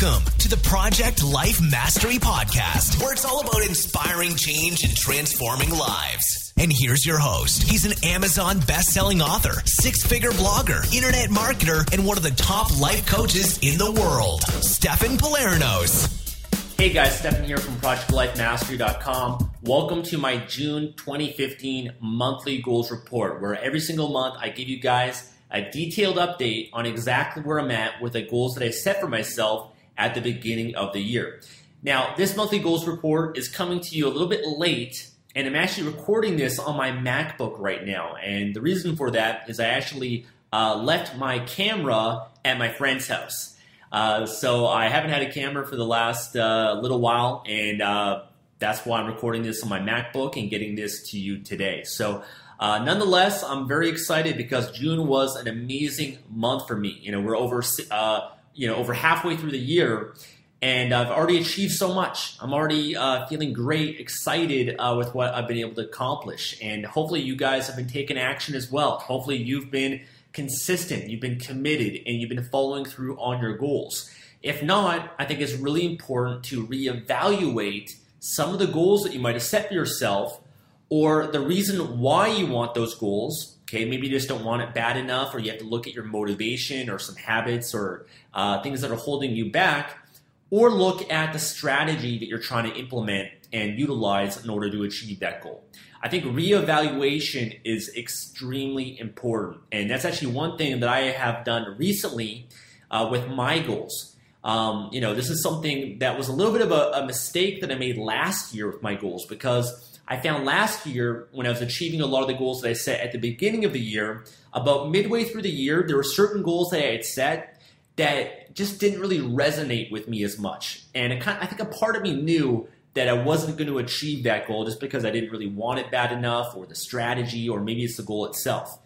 Welcome to the Project Life Mastery Podcast, where it's all about inspiring change and transforming lives. And here's your host. He's an Amazon best-selling author, six-figure blogger, internet marketer, and one of the top life coaches in the world, Stefan Pylarinos. Hey guys, Stefan here from ProjectLifeMastery.com. Welcome to my June 2015 monthly goals report, where every single month I give you guys a detailed update on exactly where I'm at with the goals that I set for myself at the beginning of the year. Now, this monthly goals report is coming to you a little bit late, and I'm actually recording this on my MacBook right now. And the reason for that is I actually uh, left my camera at my friend's house. Uh, so I haven't had a camera for the last uh, little while, and uh, that's why I'm recording this on my MacBook and getting this to you today. So uh, nonetheless, I'm very excited because June was an amazing month for me. You know, we're over, uh, you know, over halfway through the year, and I've already achieved so much. I'm already uh, feeling great, excited uh, with what I've been able to accomplish, and hopefully, you guys have been taking action as well. Hopefully, you've been consistent, you've been committed, and you've been following through on your goals. If not, I think it's really important to reevaluate some of the goals that you might have set for yourself or the reason why you want those goals. Okay, maybe you just don't want it bad enough, or you have to look at your motivation or some habits or uh, things that are holding you back, or look at the strategy that you're trying to implement and utilize in order to achieve that goal. I think reevaluation is extremely important, and that's actually one thing that I have done recently uh, with my goals. Um, you know, this is something that was a little bit of a, a mistake that I made last year with my goals because I found last year when I was achieving a lot of the goals that I set at the beginning of the year, about midway through the year, there were certain goals that I had set that just didn't really resonate with me as much. And kind of, I think a part of me knew that I wasn't going to achieve that goal just because I didn't really want it bad enough, or the strategy, or maybe it's the goal itself.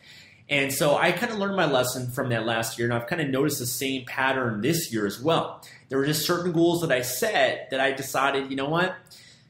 And so I kind of learned my lesson from that last year, and I've kind of noticed the same pattern this year as well. There were just certain goals that I set that I decided, you know what?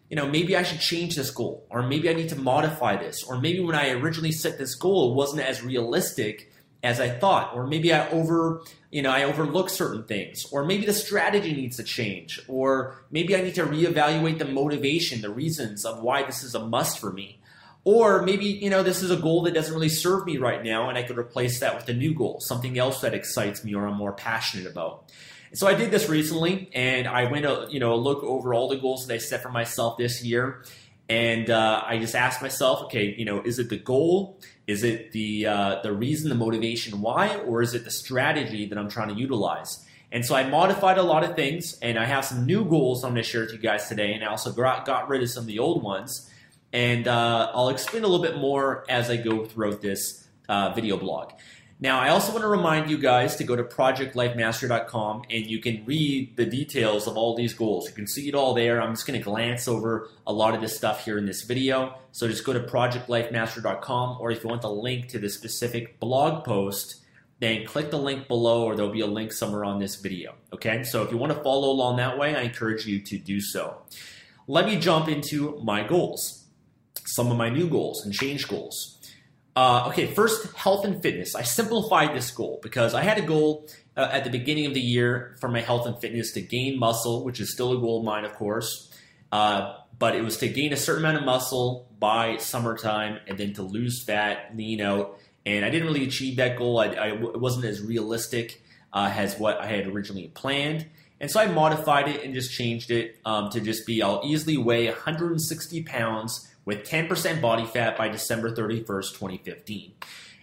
You know, maybe I should change this goal, or maybe I need to modify this, or maybe when I originally set this goal, it wasn't as realistic as I thought, or maybe I over, you know, I overlook certain things, or maybe the strategy needs to change, or maybe I need to reevaluate the motivation, the reasons of why this is a must for me. Or maybe, you know, this is a goal that doesn't really serve me right now, and I could replace that with a new goal, something else that excites me or I'm more passionate about. So I did this recently, and I went a you know a look over all the goals that I set for myself this year, and uh, I just asked myself, okay, you know, is it the goal? Is it the uh, the reason, the motivation why, or is it the strategy that I'm trying to utilize? And so I modified a lot of things, and I have some new goals I'm going to share with you guys today, and I also got, got rid of some of the old ones. And uh, I'll explain a little bit more as I go throughout this uh, video blog. Now, I also want to remind you guys to go to projectlifemastery.com and you can read the details of all these goals. You can see it all there. I'm just going to glance over a lot of this stuff here in this video. So just go to projectlifemastery.com or if you want the link to the specific blog post, then click the link below or there'll be a link somewhere on this video. Okay, so if you want to follow along that way, I encourage you to do so. Let me jump into my goals, some of my new goals and change goals. Uh, okay, first, health and fitness. I simplified this goal because I had a goal uh, at the beginning of the year for my health and fitness to gain muscle, which is still a goal of mine, of course. Uh, but it was to gain a certain amount of muscle by summertime and then to lose fat, lean out. And I didn't really achieve that goal. It wasn't as realistic uh, as what I had originally planned. And so I modified it and just changed it um, to just be I'll easily weigh 160 pounds with 10% body fat by December 31st, 2015.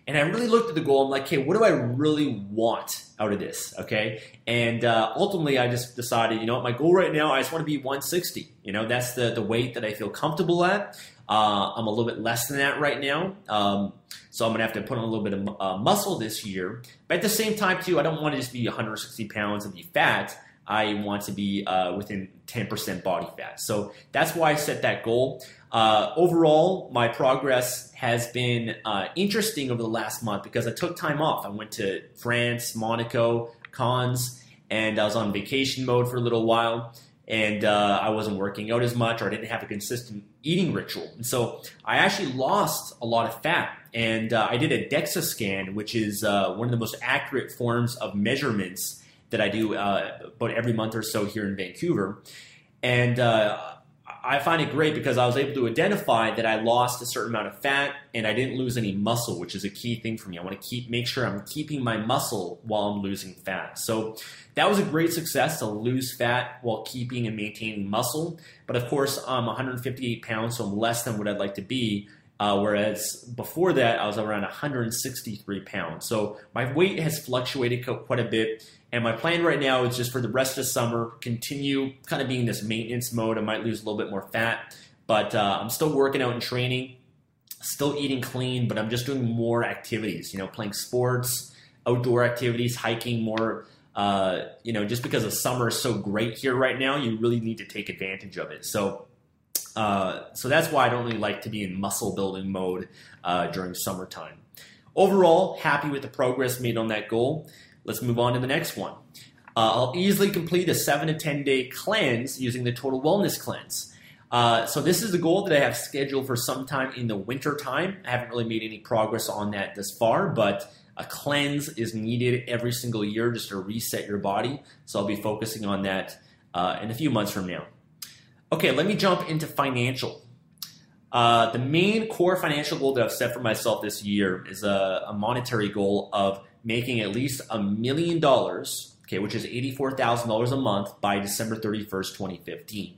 And I really looked at the goal. I'm like, okay, what do I really want out of this? Okay. And uh, ultimately, I just decided, you know my goal right now, I just want to be 160. You know, that's the, the weight that I feel comfortable at. Uh, I'm a little bit less than that right now. Um, so I'm going to have to put on a little bit of uh, muscle this year. But at the same time, too, I don't want to just be 160 pounds and be fat. I want to be uh, within 10% body fat. So that's why I set that goal. Uh, overall, my progress has been uh, interesting over the last month because I took time off. I went to France, Monaco, Cannes, and I was on vacation mode for a little while. And uh, I wasn't working out as much, or I didn't have a consistent eating ritual. And so I actually lost a lot of fat. And uh, I did a DEXA scan, which is uh, one of the most accurate forms of measurements that I do uh, about every month or so here in Vancouver. And uh, I find it great because I was able to identify that I lost a certain amount of fat and I didn't lose any muscle, which is a key thing for me. I want to keep make sure I'm keeping my muscle while I'm losing fat. So that was a great success to lose fat while keeping and maintaining muscle. But of course, I'm 158 pounds, so I'm less than what I'd like to be. Uh, whereas before that, I was around 163 pounds. So my weight has fluctuated quite a bit. And my plan right now is just for the rest of summer, continue kind of being this maintenance mode. I might lose a little bit more fat, but uh, I'm still working out and training, still eating clean, but I'm just doing more activities, you know, playing sports, outdoor activities, hiking more. Uh, you know, just because the summer is so great here right now, you really need to take advantage of it. So, uh, so that's why I don't really like to be in muscle building mode uh, during summertime. Overall, happy with the progress made on that goal. Let's move on to the next one. Uh, I'll easily complete a seven to 10 day cleanse using the Total Wellness Cleanse. Uh, so this is a goal that I have scheduled for sometime in the winter time. I haven't really made any progress on that this far, but a cleanse is needed every single year just to reset your body. So I'll be focusing on that uh, in a few months from now. Okay, let me jump into financial. Uh, the main core financial goal that I've set for myself this year is a, a monetary goal of making at least a million dollars, okay, which is $84,000 a month by December 31st, 2015.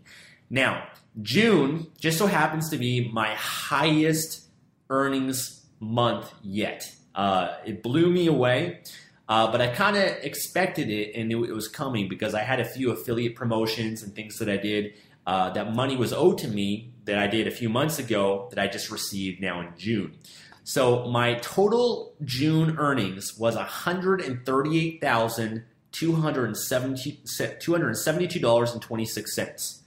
Now, June just so happens to be my highest earnings month yet. Uh, it blew me away, uh, but I kind of expected it and knew it was coming because I had a few affiliate promotions and things that I did uh, that money was owed to me that I did a few months ago that I just received now in June. So my total June earnings was $138,272.26.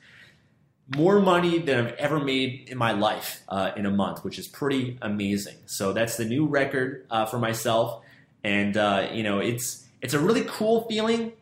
More money than I've ever made in my life uh, in a month, which is pretty amazing. So that's the new record uh, for myself, and uh, you know it's it's a really cool feeling.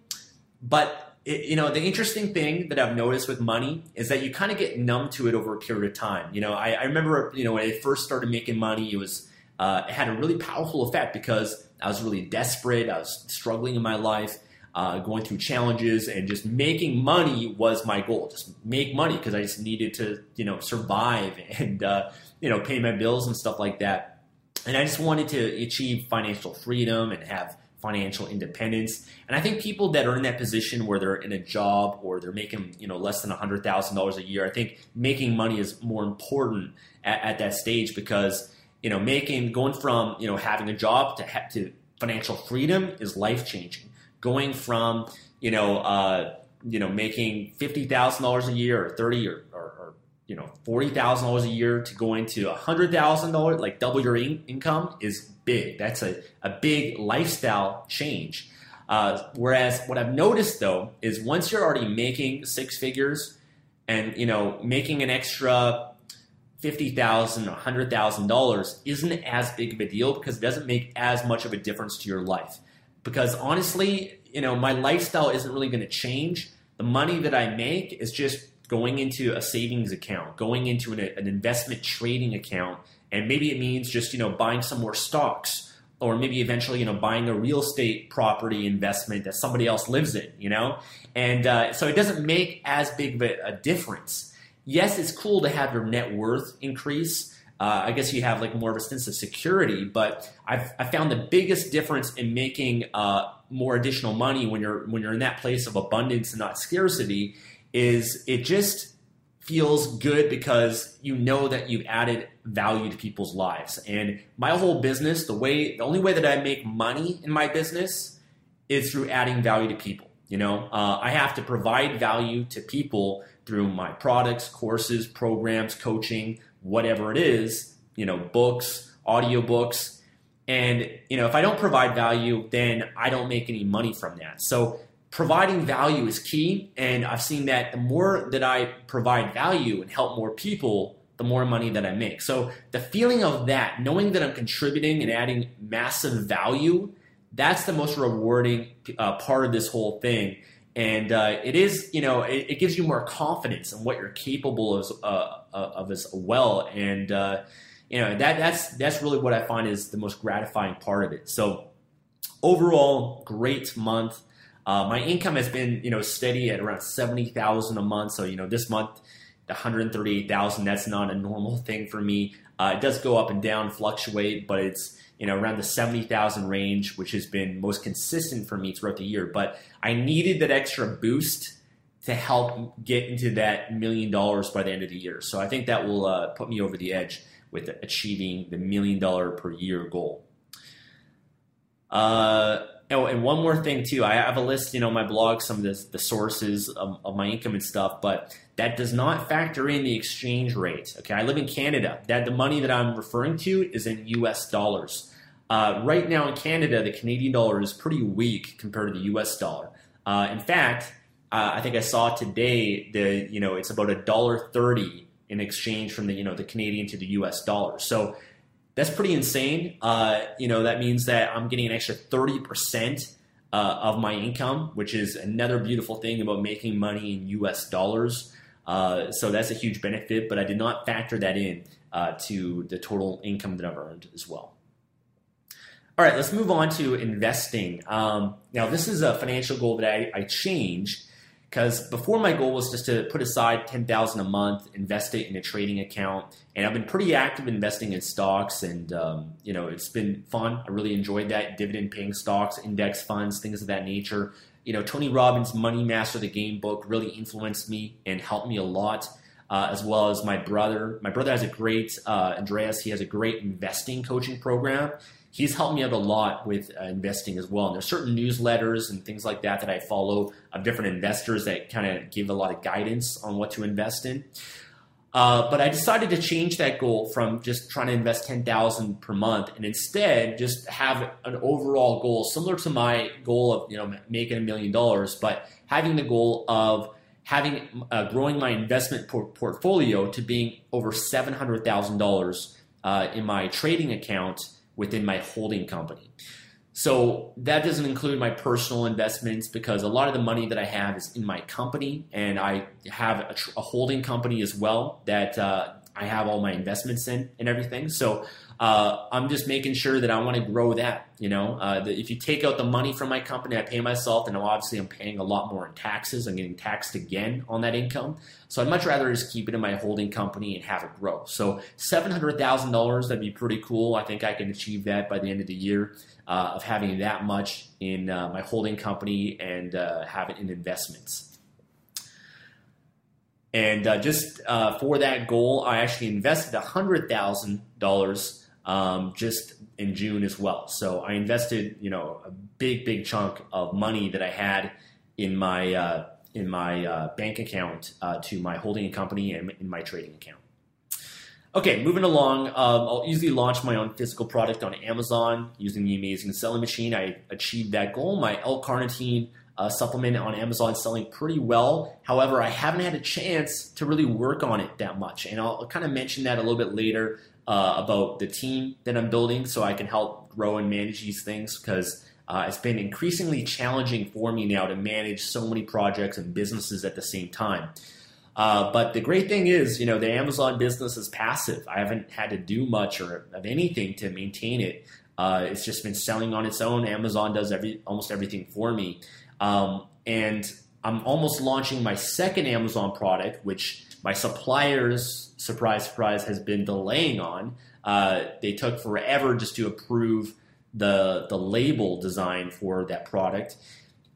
But it, you know the interesting thing that I've noticed with money is that you kind of get numb to it over a period of time. You know, I, I remember you know when I first started making money, it was uh, it had a really powerful effect because I was really desperate. I was struggling in my life, uh, going through challenges, and just making money was my goal. Just make money because I just needed to, you know, survive and uh, you know pay my bills and stuff like that. And I just wanted to achieve financial freedom and have financial independence. And I think people that are in that position where they're in a job or they're making you know less than hundred thousand dollars a year, I think making money is more important at, at that stage because you know, making going from you know having a job to ha- to financial freedom is life changing. Going from you know uh, you know making fifty thousand dollars a year or thirty or, or, or you know forty thousand dollars a year to going to a hundred thousand dollars, like double your in- income, is big. That's a, a big lifestyle change. Uh, whereas what I've noticed though is once you're already making six figures and you know making an extra fifty thousand, a hundred thousand dollars isn't as big of a deal because it doesn't make as much of a difference to your life. Because honestly, you know, my lifestyle isn't really going to change. The money that I make is just going into a savings account, going into an, an investment trading account, and maybe it means just you know buying some more stocks or maybe eventually you know buying a real estate property investment that somebody else lives in you know and uh, so it doesn't make as big of a, a difference yes, it's cool to have your net worth increase. Uh, I guess you have like more of a sense of security, but I've I found the biggest difference in making uh, more additional money when you're when you're in that place of abundance and not scarcity is it just feels good because you know that you've added value to people's lives. And my whole business, the way the only way that I make money in my business is through adding value to people. You know, uh, I have to provide value to people through my products, courses, programs, coaching, whatever it is, you know, books, audiobooks. And, you know, if I don't provide value, then I don't make any money from that. So providing value is key. And I've seen that the more that I provide value and help more people, the more money that I make. So the feeling of that, knowing that I'm contributing and adding massive value, that's the most rewarding uh, part of this whole thing. And uh, it is, you know, it, it, gives you more confidence in what you're capable of, uh, uh of as well. And uh, you know that that's that's really what I find is the most gratifying part of it. So overall, great month. Uh, my income has been, you know, steady at around seventy thousand a month. So you know, this month, one hundred thirty-eight thousand. That's not a normal thing for me. It does go up and down, fluctuate, but it's you know around the seventy thousand range, which has been most consistent for me throughout the year. But I needed that extra boost to help get into that million dollars by the end of the year. So I think that will uh, put me over the edge with achieving the million dollar per year goal. Uh, Oh, and one more thing too. I have a list, you know, my blog, some of the, the sources of, of, my income and stuff, but that does not factor in the exchange rate. Okay, I live in Canada. That the money that I'm referring to is in U.S. dollars. Uh, right now in Canada, the Canadian dollar is pretty weak compared to the U.S. dollar. Uh, in fact, uh, I think I saw today the you know it's about a dollar thirty in exchange from the you know the Canadian to the U.S. dollar. So that's pretty insane. Uh, you know, that means that I'm getting an extra 30% uh, of my income, which is another beautiful thing about making money in US dollars. Uh, so that's a huge benefit, but I did not factor that in to the total income that I've earned as well. All right, let's move on to investing. Um, now, this is a financial goal that I, I changed because before my goal was just to put aside 10000 a month invest it in a trading account and i've been pretty active investing in stocks and um, you know it's been fun. I really enjoyed that dividend paying stocks index funds things of that nature. You know tony robbins money master the game book really influenced me and helped me a lot uh, as well as my brother. My brother has a great uh, andreas he has a great investing coaching program he's helped me out a lot with uh, investing as well. And there's certain newsletters and things like that that I follow of different investors that kind of give a lot of guidance on what to invest in. Uh, but I decided to change that goal from just trying to invest ten thousand per month, and instead just have an overall goal similar to my goal of you know making a million dollars, but having the goal of having uh, growing my investment por- portfolio to being over seven hundred thousand uh, dollars in my trading account within my holding company. So that doesn't include my personal investments because a lot of the money that I have is in my company, and I have a, tr- a holding company as well that uh, I have all my investments in and everything. So uh, I'm just making sure that I want to grow that. You know, uh, the, if you take out the money from my company, I pay myself, and obviously I'm paying a lot more in taxes. I'm getting taxed again on that income. So I'd much rather just keep it in my holding company and have it grow. So seven hundred thousand dollars, that'd be pretty cool. I think I can achieve that by the end of the year uh, of having that much in uh, my holding company and uh, have it in investments. And uh, just uh, for that goal, I actually invested hundred thousand dollars um, just in June as well. So I invested, you know, a big, big chunk of money that I had in my uh, in my uh, bank account uh, to my holding company and in my trading account. Okay, moving along, um, I'll easily launch my own physical product on Amazon using the amazing selling machine. I achieved that goal. My L-carnitine uh, supplement on Amazon is selling pretty well. However, I haven't had a chance to really work on it that much, and I'll kind of mention that a little bit later uh, about the team that I'm building so I can help grow and manage these things because uh, it's been increasingly challenging for me now to manage so many projects and businesses at the same time. Uh, but the great thing is, you know, the Amazon business is passive. I haven't had to do much or of anything to maintain it. Uh, it's just been selling on its own. Amazon does every almost everything for me, um, and I'm almost launching my second Amazon product, which my suppliers, surprise, surprise, has been delaying on. Uh, they took forever just to approve the the label design for that product.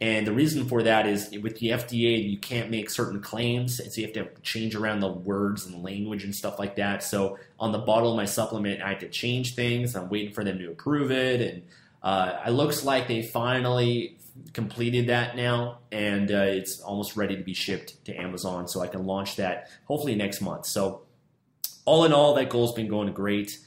And the reason for that is with the FDA, you can't make certain claims, and so you have to change around the words and language and stuff like that. So on the bottle of my supplement, I had to change things. I'm waiting for them to approve it, and uh, it looks like they finally completed that now, and uh, it's almost ready to be shipped to Amazon. So I can launch that hopefully next month. So all in all, that goal's been going great.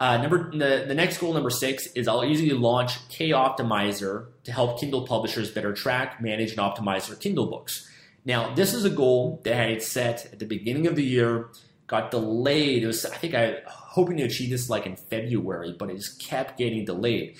Uh, number the, the next goal, number six, is I'll easily launch K Optimizer to help Kindle publishers better track, manage, and optimize their Kindle books. Now, this is a goal that I had set at the beginning of the year, got delayed. It was I think I hoping to achieve this like in February, but it just kept getting delayed.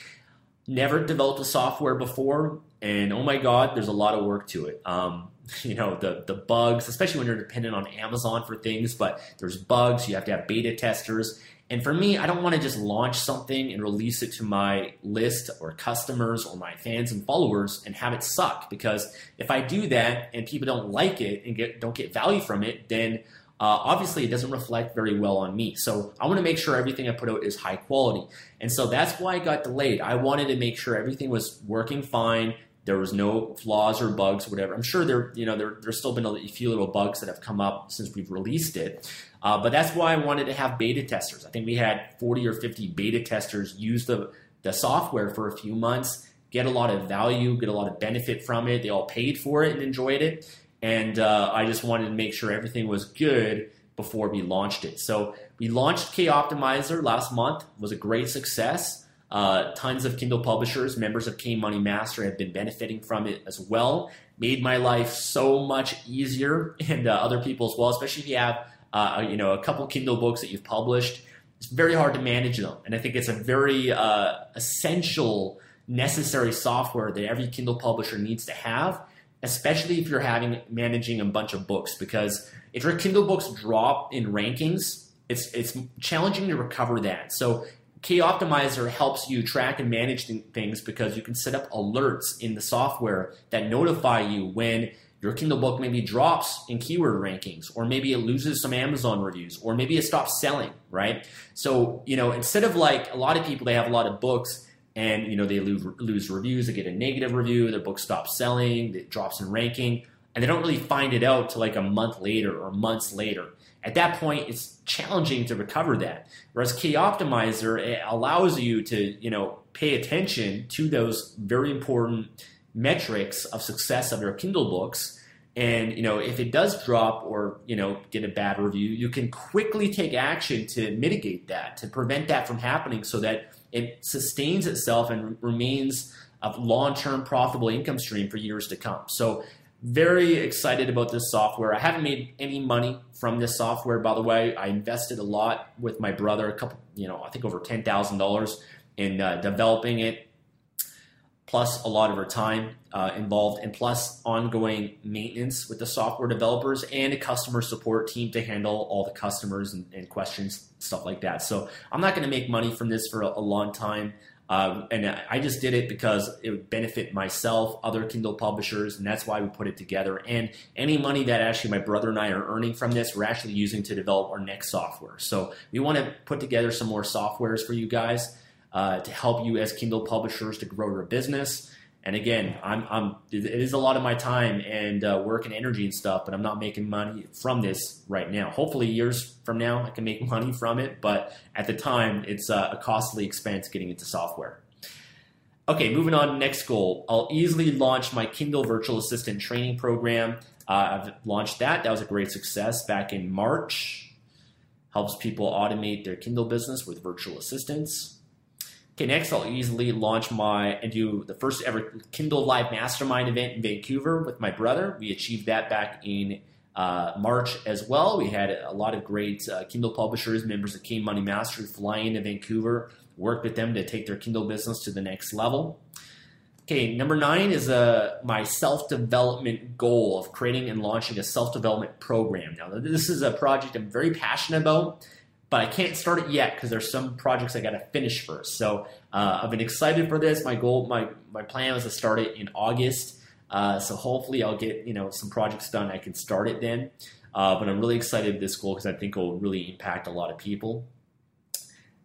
Never developed a software before, and oh my god, there's a lot of work to it. Um, you know the the bugs, especially when you're dependent on Amazon for things. But there's bugs. You have to have beta testers. And for me, I don't want to just launch something and release it to my list or customers or my fans and followers and have it suck. Because if I do that and people don't like it and get don't get value from it, then uh, obviously it doesn't reflect very well on me. So I want to make sure everything I put out is high quality. And so that's why I got delayed. I wanted to make sure everything was working fine. There was no flaws or bugs whatever. I'm sure there, you know, there, there's still been a few little bugs that have come up since we've released it. Uh, but that's why I wanted to have beta testers. I think we had 40 or 50 beta testers use the, the software for a few months, get a lot of value, get a lot of benefit from it. They all paid for it and enjoyed it. And uh, I just wanted to make sure everything was good before we launched it. So we launched K Optimizer last month. It was a great success. Uh, tons of Kindle publishers, members of K Money Master, have been benefiting from it as well. Made my life so much easier, and uh, other people as well. Especially if you have, uh, you know, a couple Kindle books that you've published. It's very hard to manage them, and I think it's a very uh, essential, necessary software that every Kindle publisher needs to have. Especially if you're having managing a bunch of books, because if your Kindle books drop in rankings, it's it's challenging to recover that. So K Optimizer helps you track and manage things because you can set up alerts in the software that notify you when your Kindle book maybe drops in keyword rankings, or maybe it loses some Amazon reviews, or maybe it stops selling, right? So, you know, instead of like a lot of people, they have a lot of books and, you know, they lose, lose reviews, they get a negative review, their book stops selling, it drops in ranking, and they don't really find it out till like a month later or months later. At that point, it's challenging to recover that. Whereas K Optimizer it allows you to, you know, pay attention to those very important metrics of success of your Kindle books. And you know, if it does drop or you know get a bad review, you can quickly take action to mitigate that, to prevent that from happening, so that it sustains itself and remains a long-term profitable income stream for years to come. So very excited about this software. I haven't made any money from this software, by the way. I invested a lot with my brother, a couple, you know, I think over ten thousand dollars in uh, developing it, plus a lot of our time uh, involved, and plus ongoing maintenance with the software developers and a customer support team to handle all the customers and, and questions, stuff like that. So I'm not going to make money from this for a, a long time. Um, and I just did it because it would benefit myself, other Kindle publishers, and that's why we put it together. And any money that actually my brother and I are earning from this, we're actually using to develop our next software. So we want to put together some more softwares for you guys uh, to help you as Kindle publishers to grow your business. And again, I'm, I'm, it is a lot of my time and uh, work and energy and stuff, but I'm not making money from this right now. Hopefully, years from now, I can make money from it, but at the time, it's uh, a costly expense getting into software. Okay, moving on. Next goal. I'll easily launch my Kindle Virtual Assistant training program. Uh, I've launched that. That was a great success back in March. Helps people automate their Kindle business with virtual assistants. Okay, next I'll easily launch my and do the first ever Kindle Live Mastermind event in Vancouver with my brother. We achieved that back in uh, March as well. We had a lot of great uh, Kindle publishers, members of K Money Mastery, fly into Vancouver, work with them to take their Kindle business to the next level. Okay, number nine is uh, my self development goal of creating and launching a self development program. Now, this is a project I'm very passionate about but I can't start it yet because there's some projects I got to finish first. So uh, I've been excited for this. My goal, my my plan was to start it in August. Uh, so hopefully I'll get you know some projects done. I can start it then. Uh, but I'm really excited this goal because I think it will really impact a lot of people.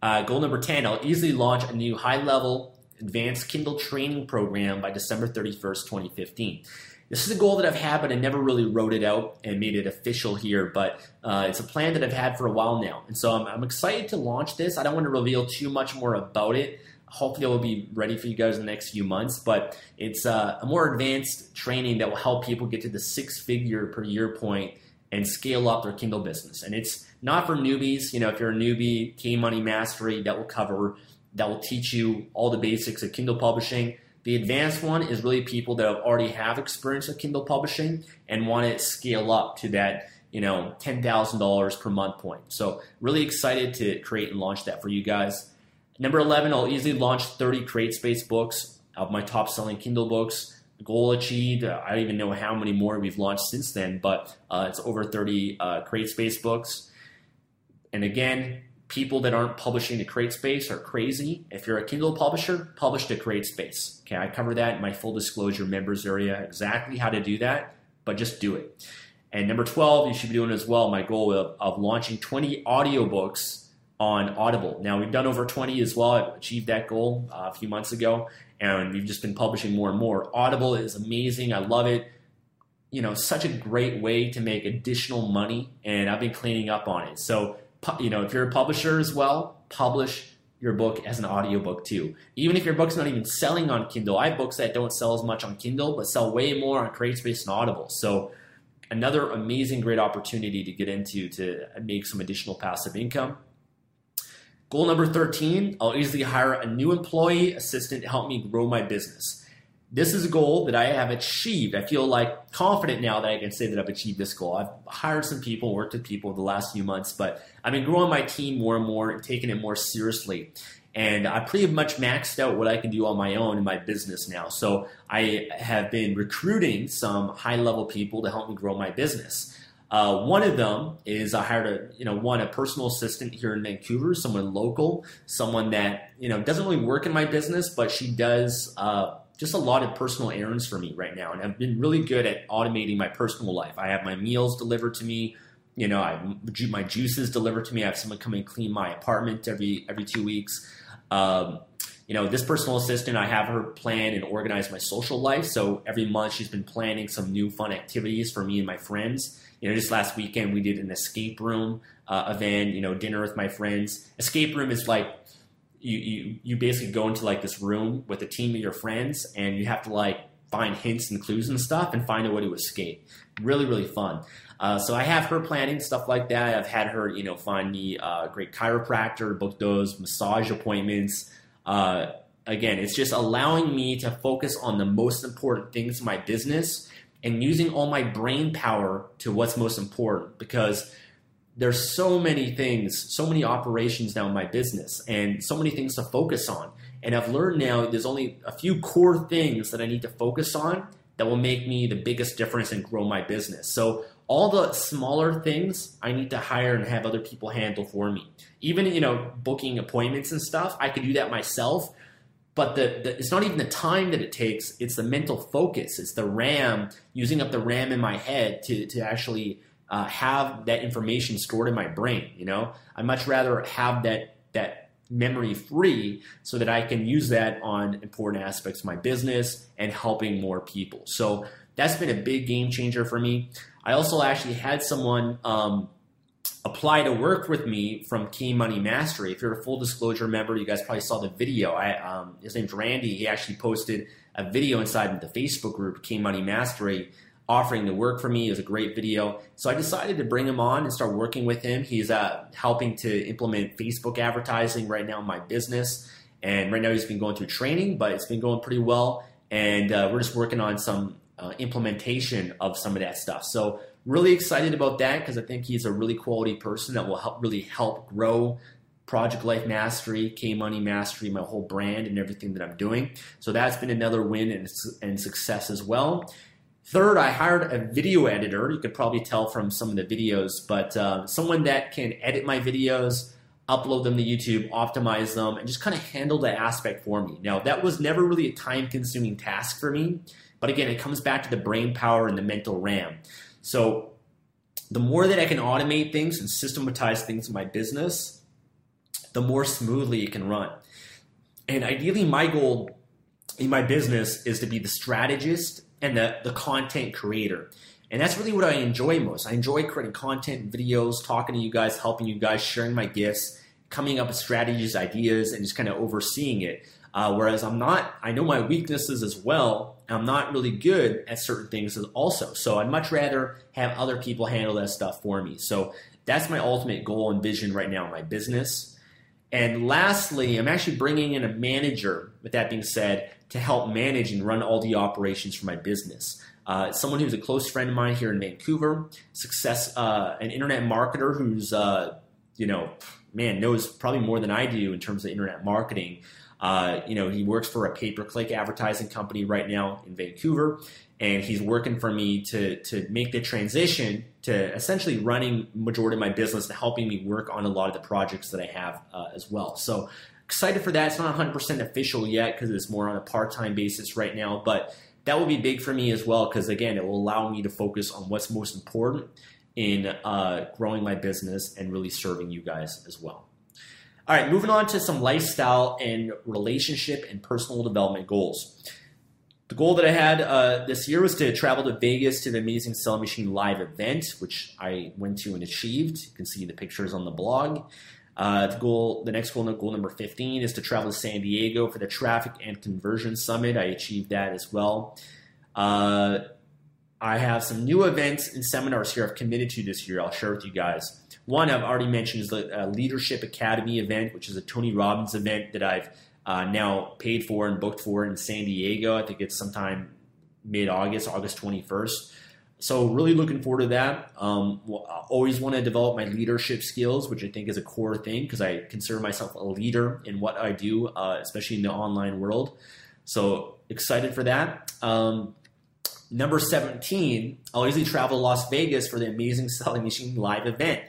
Uh, goal number 10, I'll easily launch a new high level advanced Kindle training program by December 31st, 2015. This is a goal that I've had, but I never really wrote it out and made it official here. But uh, it's a plan that I've had for a while now. And so I'm, I'm excited to launch this. I don't want to reveal too much more about it. Hopefully, it will be ready for you guys in the next few months. But it's uh, a more advanced training that will help people get to the six figure per year point and scale up their Kindle business. And it's not for newbies. You know, if you're a newbie, K Money Mastery that will cover, that will teach you all the basics of Kindle publishing. The advanced one is really people that have already have experience with Kindle publishing and want to scale up to that, you know, $10,000 per month point. So really excited to create and launch that for you guys. Number 11, I'll easily launch 30 CreateSpace books of my top selling Kindle books. Goal achieved. I don't even know how many more we've launched since then, but uh, it's over 30 uh, CreateSpace books. And again, people that aren't publishing to CreateSpace are crazy. If you're a Kindle publisher, publish to CreateSpace. Okay, I cover that in my full disclosure members area, exactly how to do that, but just do it. And number 12, you should be doing as well. My goal of, of launching 20 audiobooks on Audible. Now, we've done over 20 as well. I achieved that goal uh, a few months ago, and we've just been publishing more and more. Audible is amazing. I love it. You know, such a great way to make additional money, and I've been cleaning up on it. So, you know, if you're a publisher as well, publish your book as an audiobook too. Even if your book's not even selling on Kindle, I have books that don't sell as much on Kindle, but sell way more on CreateSpace and Audible. So, another amazing, great opportunity to get into to make some additional passive income. Goal number 13, I'll easily hire a new employee assistant to help me grow my business. This is a goal that I have achieved. I feel like confident now that I can say that I've achieved this goal. I've hired some people, worked with people the last few months, but I've been growing my team more and more and taking it more seriously. And I pretty much maxed out what I can do on my own in my business now. So I have been recruiting some high level people to help me grow my business. Uh, one of them is I hired a you know one a personal assistant here in Vancouver, someone local, someone that you know doesn't really work in my business, but she does uh, just a lot of personal errands for me right now, and I've been really good at automating my personal life. I have my meals delivered to me. You know, I my juices delivered to me. I have someone come and clean my apartment every every two weeks. Um, you know, this personal assistant, I have her plan and organize my social life. So every month she's been planning some new fun activities for me and my friends. You know, just last weekend we did an escape room uh, event. You know, dinner with my friends. Escape room is like you you you basically go into like this room with a team of your friends, and you have to like find hints and clues and stuff, and find a way to escape. Really, really fun. Uh, so I have her planning stuff like that. I've had her, you know, find me a great chiropractor, book those massage appointments. Uh, again, it's just allowing me to focus on the most important things in my business and using all my brain power to what's most important because there's so many things, so many operations now in my business and so many things to focus on. And I've learned now there's only a few core things that I need to focus on that will make me the biggest difference and grow my business. So all the smaller things I need to hire and have other people handle for me. Even you know booking appointments and stuff, I could do that myself but the, the, it's not even the time that it takes it's the mental focus it's the ram using up the ram in my head to, to actually uh, have that information stored in my brain you know i much rather have that that memory free so that i can use that on important aspects of my business and helping more people so that's been a big game changer for me i also actually had someone um, apply to work with me from K Money Mastery. If you're a full disclosure member, you guys probably saw the video. I, um, his name's Randy. He actually posted a video inside the Facebook group K Money Mastery offering to work for me. It was a great video. So I decided to bring him on and start working with him. He's uh, helping to implement Facebook advertising right now in my business. And right now he's been going through training, but it's been going pretty well. And uh, we're just working on some uh, implementation of some of that stuff. So really excited about that because I think he's a really quality person that will help really help grow Project Life Mastery, K Money Mastery, my whole brand and everything that I'm doing. So that's been another win and, and success as well. Third, I hired a video editor. You could probably tell from some of the videos, but uh, someone that can edit my videos, upload them to YouTube, optimize them, and just kind of handle that aspect for me. Now, that was never really a time consuming task for me, but again, it comes back to the brain power and the mental RAM. So the more that I can automate things and systematize things in my business, the more smoothly it can run. And ideally, my goal in my business is to be the strategist and the, the content creator. And that's really what I enjoy most. I enjoy creating content, videos, talking to you guys, helping you guys, sharing my gifts, coming up with strategies, ideas, and just kind of overseeing it. Uh, whereas I'm not, I know my weaknesses as well. I'm not really good at certain things also. So I'd much rather have other people handle that stuff for me. So that's my ultimate goal and vision right now in my business. And lastly, I'm actually bringing in a manager, with that being said, to help manage and run all the operations for my business. Uh, someone who's a close friend of mine here in Vancouver, success, uh, an internet marketer who's, uh, you know, man, knows probably more than I do in terms of internet marketing. Uh, you know, he works for a pay-per-click advertising company right now in Vancouver, and he's working for me to to make the transition to essentially running majority of my business and helping me work on a lot of the projects that I have uh, as well. So excited for that. It's not 100% official yet because it's more on a part-time basis right now, but that will be big for me as well because again, it will allow me to focus on what's most important in uh, growing my business and really serving you guys as well. All right, moving on to some lifestyle and relationship and personal development goals. The goal that I had uh, this year was to travel to Vegas to the Amazing Selling Machine live event, which I went to and achieved. You can see the pictures on the blog. Uh, the goal, the next goal, goal number 15, is to travel to San Diego for the Traffic and Conversion Summit. I achieved that as well. Uh, I have some new events and seminars here I've committed to this year. I'll share with you guys. One I've already mentioned is the uh, Leadership Academy event, which is a Tony Robbins event that I've uh, now paid for and booked for in San Diego. I think it's sometime mid August, August 21st. So, really looking forward to that. Um, always want to develop my leadership skills, which I think is a core thing because I consider myself a leader in what I do, uh, especially in the online world. So, excited for that. Um, number 17, I'll easily travel to Las Vegas for the Amazing Selling Machine live event.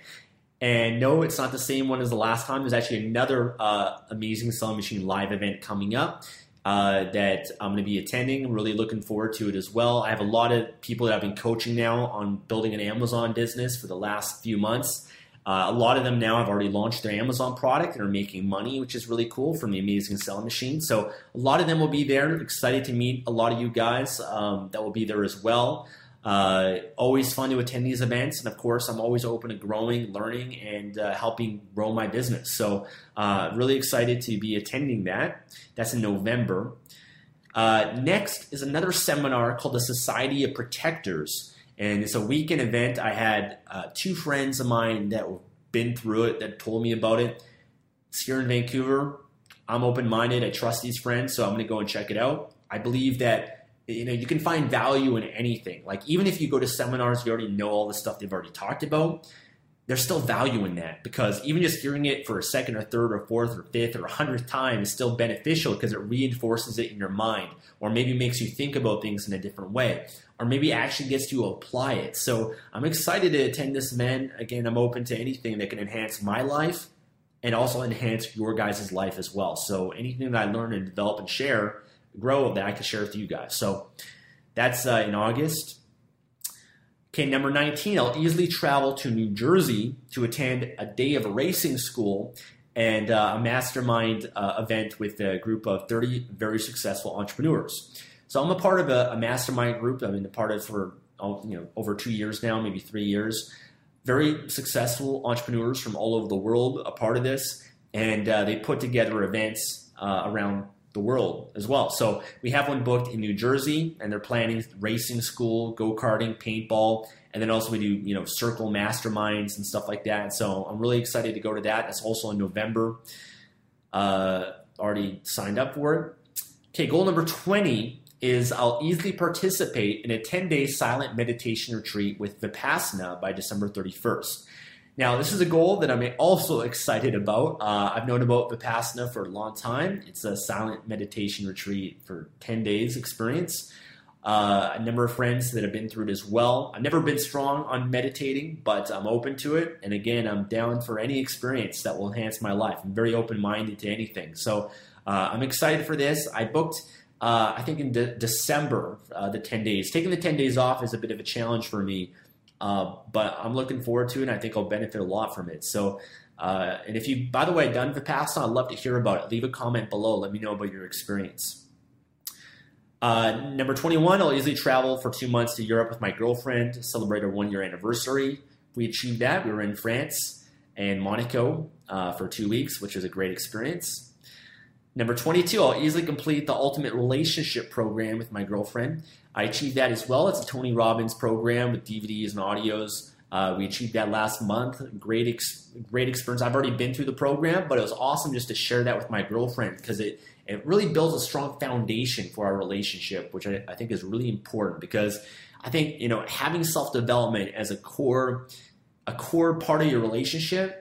And no, it's not the same one as the last time. There's actually another uh, Amazing Selling Machine live event coming up uh, that I'm going to be attending. I'm really looking forward to it as well. I have a lot of people that I've been coaching now on building an Amazon business for the last few months. Uh, a lot of them now have already launched their Amazon product and are making money, which is really cool from the Amazing Selling Machine. So a lot of them will be there. Excited to meet a lot of you guys um, that will be there as well. Uh, always fun to attend these events, and of course, I'm always open to growing, learning, and uh, helping grow my business. So, uh, really excited to be attending that. That's in November. Uh, next is another seminar called the Society of Protectors, and it's a weekend event. I had uh, two friends of mine that have been through it that told me about it. It's here in Vancouver. I'm open minded. I trust these friends, so I'm going to go and check it out. I believe that you know you can find value in anything. Like even if you go to seminars you already know all the stuff they've already talked about there's still value in that because even just hearing it for a second or third or fourth or fifth or a hundredth time is still beneficial because it reinforces it in your mind or maybe makes you think about things in a different way or maybe actually gets you to apply it. So i'm excited to attend this event. Again i'm open to anything that can enhance my life and also enhance your guys' life as well. So anything that i learn and develop and share grow that I can share with you guys. So that's uh, in August. Okay, number 19, I'll easily travel to New Jersey to attend a day of racing school and uh, a mastermind uh, event with a group of 30 very successful entrepreneurs. So I'm a part of a, a mastermind group. I've been a part of for oh, you know over two years now, maybe three years. Very successful entrepreneurs from all over the world a part of this, and uh, they put together events uh, around the world as well. So we have one booked in New Jersey, and they're planning racing school, go karting, paintball, and then also we do you know circle masterminds and stuff like that. So I'm really excited to go to that. That's also in November. Uh, already signed up for it. Okay, goal number 20 is I'll easily participate in a 10 day silent meditation retreat with Vipassana by December 31st. Now, this is a goal that I'm also excited about. Uh, I've known about Vipassana for a long time. It's a silent meditation retreat for 10 days experience. Uh, a number of friends that have been through it as well. I've never been strong on meditating, but I'm open to it. And again, I'm down for any experience that will enhance my life. I'm very open minded to anything. So uh, I'm excited for this. I booked, uh, I think, in de- December, uh, the 10 days. Taking the 10 days off is a bit of a challenge for me uh, but I'm looking forward to it, and I think I'll benefit a lot from it. So, uh, and if you, by the way, done Vipassana, I'd love to hear about it. Leave a comment below. Let me know about your experience. Uh, number 21, I'll easily travel for two months to Europe with my girlfriend celebrate our one year anniversary. We achieved that. We were in France and Monaco uh, for two weeks, which was a great experience. Number 22, I'll easily complete the Ultimate Relationship Program with my girlfriend. I achieved that as well. It's a Tony Robbins program with DVDs and audios. Uh, we achieved that last month. Great, ex- great experience. I've already been through the program, but it was awesome just to share that with my girlfriend because it it really builds a strong foundation for our relationship, which I, I think is really important because I think you know having self development as a core a core part of your relationship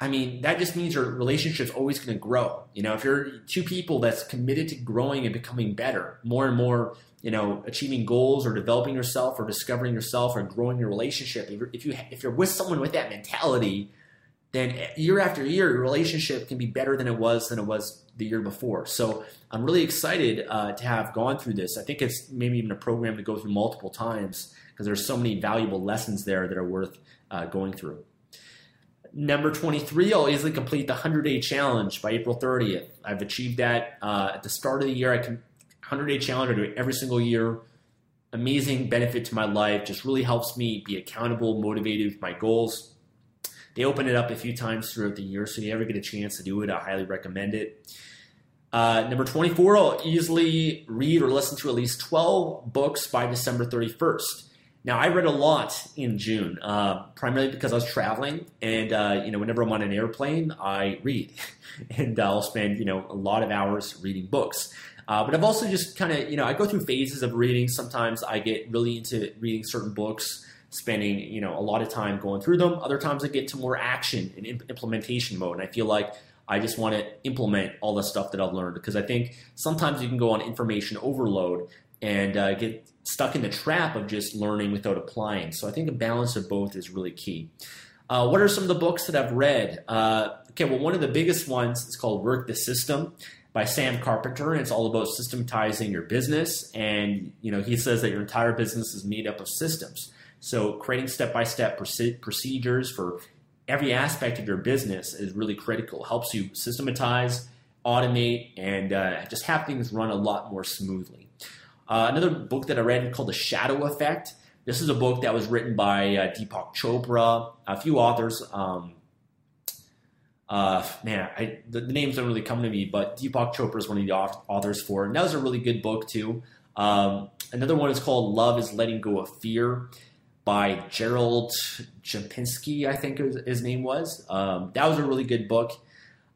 I mean, that just means your relationship's always going to grow. You know, if you're two people that's committed to growing and becoming better, more and more, you know, achieving goals or developing yourself or discovering yourself or growing your relationship. If you're, if you if you're with someone with that mentality, then year after year, your relationship can be better than it was than it was the year before. So I'm really excited uh, to have gone through this. I think it's maybe even a program to go through multiple times because there's so many valuable lessons there that are worth uh, going through. Number 23, I'll easily complete the 100 day challenge by April 30th. I've achieved that uh, at the start of the year. I can 100 day challenge. I do it every single year. Amazing benefit to my life. Just really helps me be accountable, motivated with my goals. They open it up a few times throughout the year, so if you ever get a chance to do it, I highly recommend it. Uh, number 24, I'll easily read or listen to at least 12 books by December 31st. Now, I read a lot in June, uh, primarily because I was traveling, and uh, you know, whenever I'm on an airplane, I read, and I'll spend you know a lot of hours reading books. Uh, but I've also just kind of you know I go through phases of reading. Sometimes I get really into reading certain books, spending you know a lot of time going through them. Other times I get to more action and implementation mode, and I feel like I just want to implement all the stuff that I've learned because I think sometimes you can go on information overload and uh, get stuck in the trap of just learning without applying. So I think a balance of both is really key. Uh, what are some of the books that I've read? Uh, okay, well, one of the biggest ones is called Work the System by Sam Carpenter, and it's all about systematizing your business. And you know, he says that your entire business is made up of systems. So creating step-by-step procedures for every aspect of your business is really critical. Helps you systematize, automate, and uh, just have things run a lot more smoothly. Uh, another book that I read called The Shadow Effect. This is a book that was written by uh, Deepak Chopra, a few authors. Um, uh, man, I, the, the, names don't really come to me, but Deepak Chopra is one of the authors for. And that was a really good book, too. Um, another one is called Love is Letting Go of Fear by Gerald Jampinski, I think his, his name was. Um, that was a really good book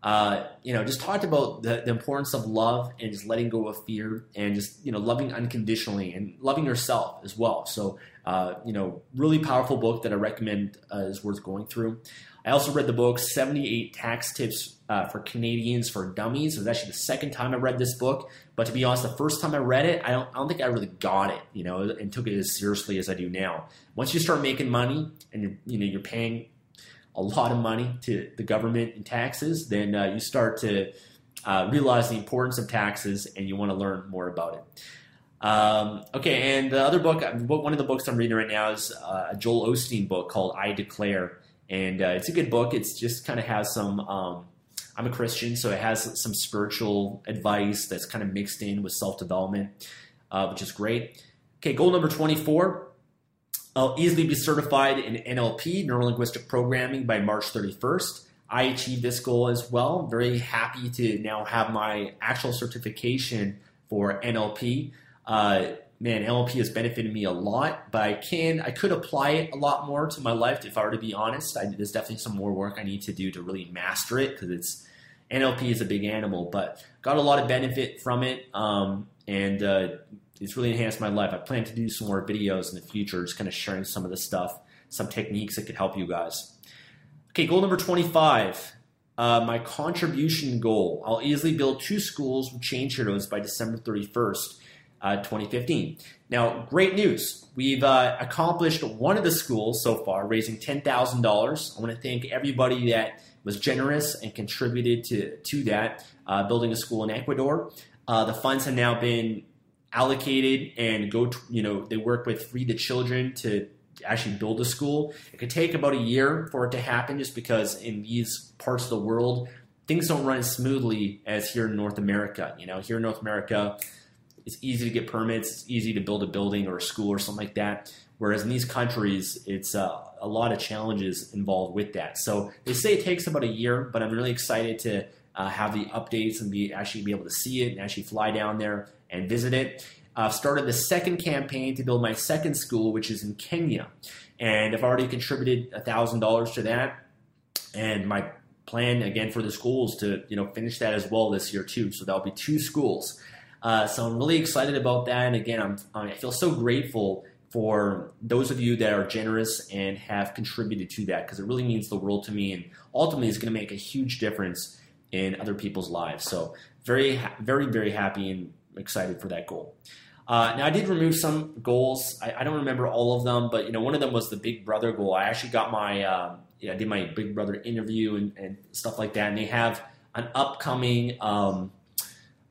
uh, you know, just talked about the, the, importance of love and just letting go of fear and just, you know, loving unconditionally and loving yourself as well. So, uh, you know, really powerful book that I recommend uh, is worth going through. I also read the book 78 Tax Tips uh, for Canadians for Dummies. It was actually the second time I read this book. But to be honest, the first time I read it, I don't, I don't think I really got it, you know, and took it as seriously as I do now. Once you start making money and you know, you're paying a lot of money to the government in taxes, then uh, you start to uh, realize the importance of taxes and you want to learn more about it. Um, okay, and the other book, one of the books I'm reading right now is uh, a Joel Osteen book called I Declare. And uh, it's a good book. It's just kind of has some, um, I'm a Christian, so it has some spiritual advice that's kind of mixed in with self development, uh, which is great. Okay, goal number 24 I'll easily be certified in NLP, Neuro Linguistic Programming, by March 31st. I achieved this goal as well. Very happy to now have my actual certification for NLP. Uh, man, NLP has benefited me a lot, but I can I could apply it a lot more to my life if I were to be honest. I, there's definitely some more work I need to do to really master it because it's NLP is a big animal, but got a lot of benefit from it. Um, and uh, it's really enhanced my life. I plan to do some more videos in the future, just kind of sharing some of the stuff, some techniques that could help you guys. Okay, goal number 25. Uh, my contribution goal. I'll easily build two schools with ChangeHeroes by December 31st, uh, 2015. Now, great news. We've uh, accomplished one of the schools so far, raising $10,000. I want to thank everybody that was generous and contributed to, to that, uh, building a school in Ecuador. Uh, the funds have now been allocated and go to, you know, they work with Free the Children to actually build a school. It could take about a year for it to happen just because in these parts of the world, things don't run as smoothly as here in North America. You know, here in North America, it's easy to get permits, it's easy to build a building or a school or something like that. Whereas in these countries, it's uh, a lot of challenges involved with that. So they say it takes about a year, but I'm really excited to uh, have the updates and be actually be able to see it and actually fly down there and visit it. I've started the second campaign to build my second school, which is in Kenya, and I've already contributed thousand dollars to that. And my plan again for the schools to you know finish that as well this year too. So that'll be two schools. Uh, so I'm really excited about that. And again, I'm, I feel so grateful for those of you that are generous and have contributed to that because it really means the world to me and ultimately is going to make a huge difference in other people's lives. So very, very, very happy and excited for that goal. Uh, now I did remove some goals. I, I, don't remember all of them, but you know one of them was the Big Brother goal. I actually got my, uh, I did my Big Brother interview and, and, stuff like that, and they have an upcoming. Um,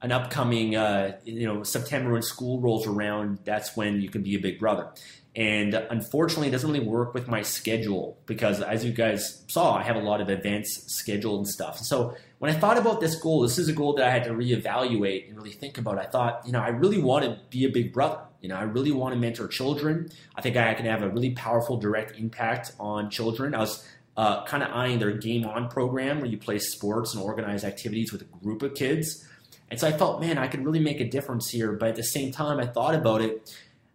an upcoming, uh, you know, September when school rolls around, that's when you can be a big brother. And unfortunately, it doesn't really work with my schedule because, as you guys saw, I have a lot of events scheduled and stuff. So when I thought about this goal, this is a goal that I had to reevaluate and really think about. I thought, you know, I really want to be a big brother. You know, I really want to mentor children. I think I can have a really powerful direct impact on children. I was uh, kind of eyeing their Game On program where you play sports and organize activities with a group of kids. And so I felt, man, I could really make a difference here. But at the same time, I thought about it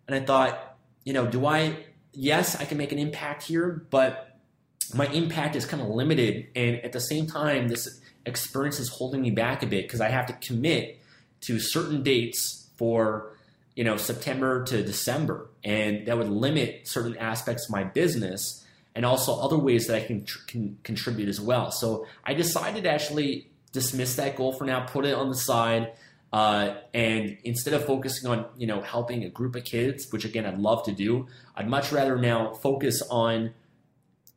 and I thought, you know, do I, yes, I can make an impact here, but my impact is kind of limited. And at the same time, this experience is holding me back a bit because I have to commit to certain dates for, you know, September to December. And that would limit certain aspects of my business and also other ways that I can, can contribute as well. So I decided to actually dismiss that goal for now, put it on the side. Uh, and instead of focusing on you know helping a group of kids, which again I'd love to do, I'd much rather now focus on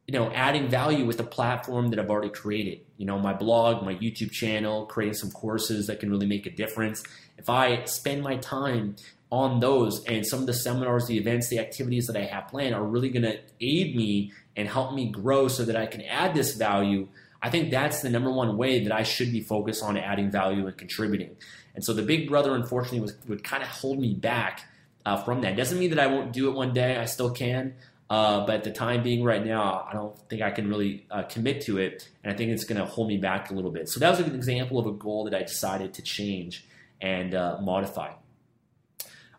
you know adding value with the platform that I've already created. You know my blog, my YouTube channel, creating some courses that can really make a difference. If I spend my time on those and some of the seminars, the events, the activities that I have planned are really going to aid me and help me grow so that I can add this value I think that's the number one way that I should be focused on adding value and contributing. And so the big brother, unfortunately, was, would kind of hold me back uh, from that. Doesn't mean that I won't do it one day. I still can. Uh, but the time being right now, I don't think I can really uh, commit to it. And I think it's going to hold me back a little bit. So that was an example of a goal that I decided to change and uh, modify.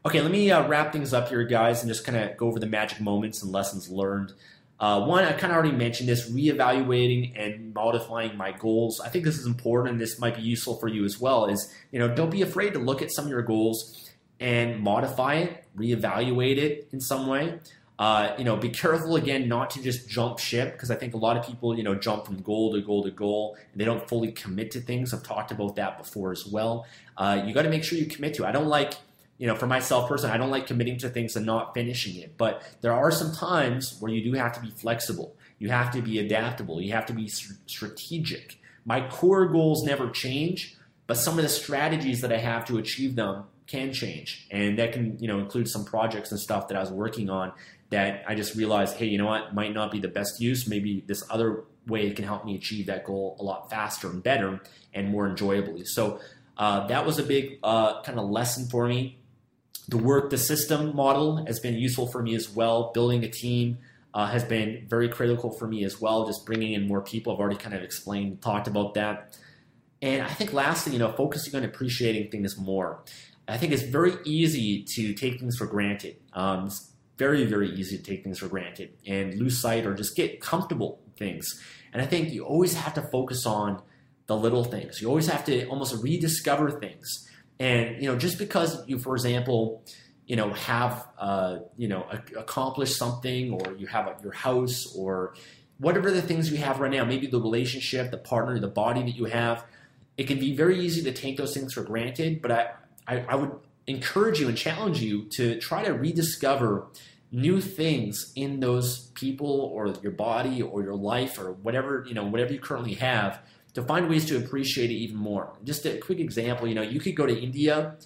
Okay, let me uh, wrap things up here, guys, and just kind of go over the magic moments and lessons learned. Uh, one, I kind of already mentioned this reevaluating and modifying my goals. I think this is important and this might be useful for you as well. Is, you know, don't be afraid to look at some of your goals and modify it, reevaluate it in some way. Uh, you know, be careful again not to just jump ship because I think a lot of people, you know, jump from goal to goal to goal and they don't fully commit to things. I've talked about that before as well. Uh, you got to make sure you commit to. It. I don't like you know, for myself personally, I don't like committing to things and not finishing it. But there are some times where you do have to be flexible. You have to be adaptable. You have to be strategic. My core goals never change, but some of the strategies that I have to achieve them can change. And that can, you know, include some projects and stuff that I was working on that I just realized, hey, you know what, might not be the best use. Maybe this other way can help me achieve that goal a lot faster and better and more enjoyably. So uh, that was a big uh, kind of lesson for me the work the system model has been useful for me as well. Building a team uh, has been very critical for me as well. Just bringing in more people. I've already kind of explained, talked about that. And I think lastly, you know, focusing on appreciating things more. I think it's very easy to take things for granted. Um, it's very, very easy to take things for granted and lose sight or just get comfortable things. And I think you always have to focus on the little things. You always have to almost rediscover things and you know, just because you, for example, you know, have uh, you know accomplished something, or you have a, your house, or whatever the things you have right now, maybe the relationship, the partner, the body that you have, it can be very easy to take those things for granted. But I, I, I would encourage you and challenge you to try to rediscover new things in those people or your body or your life or whatever you know whatever you currently have to find ways to appreciate it even more. Just a quick example, you know, you could go to India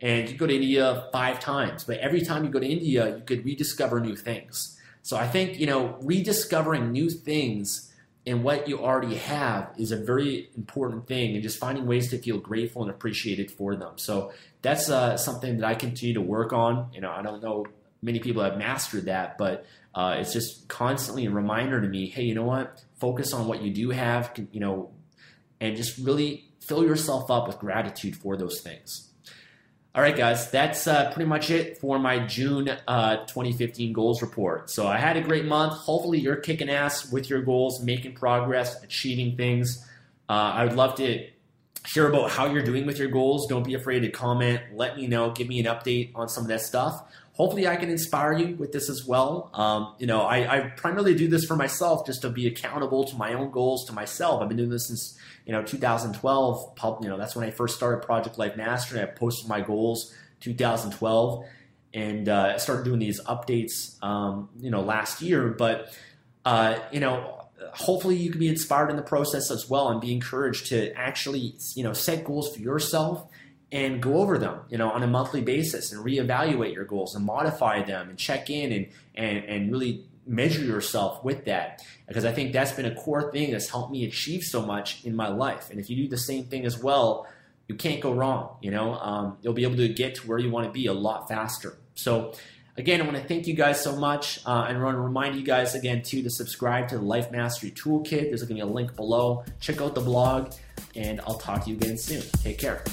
and you go to India five times, but every time you go to India, you could rediscover new things. So I think, you know, rediscovering new things and what you already have is a very important thing and just finding ways to feel grateful and appreciated for them. So that's uh, something that I continue to work on. You know, I don't know many people have mastered that, but uh, it's just constantly a reminder to me, hey, you know what? Focus on what you do have. You know, and just really fill yourself up with gratitude for those things. All right, guys, that's uh, pretty much it for my June uh, 2015 goals report. So I had a great month. Hopefully, you're kicking ass with your goals, making progress, achieving things. Uh, I would love to hear about how you're doing with your goals. Don't be afraid to comment. Let me know. Give me an update on some of that stuff. Hopefully, I can inspire you with this as well. Um, you know, I, I, primarily do this for myself, just to be accountable to my own goals, to myself. I've been doing this since you know 2012. You know, that's when I first started Project Life Mastery and I posted my goals 2012, and uh, I started doing these updates. Um, you know, last year, but uh, you know hopefully you can be inspired in the process as well and be encouraged to actually you know set goals for yourself and go over them you know on a monthly basis and reevaluate your goals and modify them and check in and and, and really measure yourself with that because i think that's been a core thing that's helped me achieve so much in my life and if you do the same thing as well you can't go wrong you know um, you'll be able to get to where you want to be a lot faster so Again, I want to thank you guys so much, uh, and I want to remind you guys again too to subscribe to the Life Mastery Toolkit. There's going to be a link below. Check out the blog, and I'll talk to you again soon. Take care.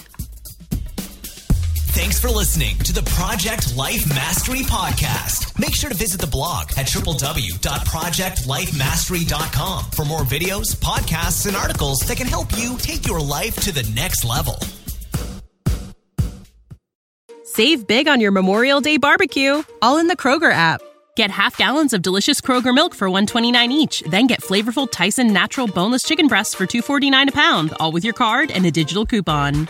Thanks for listening to the Project Life Mastery Podcast. Make sure to visit the blog at www.projectlifemastery.com for more videos, podcasts, and articles that can help you take your life to the next level. Save big on your Memorial Day barbecue, all in the Kroger app. Get half gallons of delicious Kroger milk for 129 each, then get flavorful Tyson natural boneless chicken breasts for 249 a pound, all with your card and a digital coupon.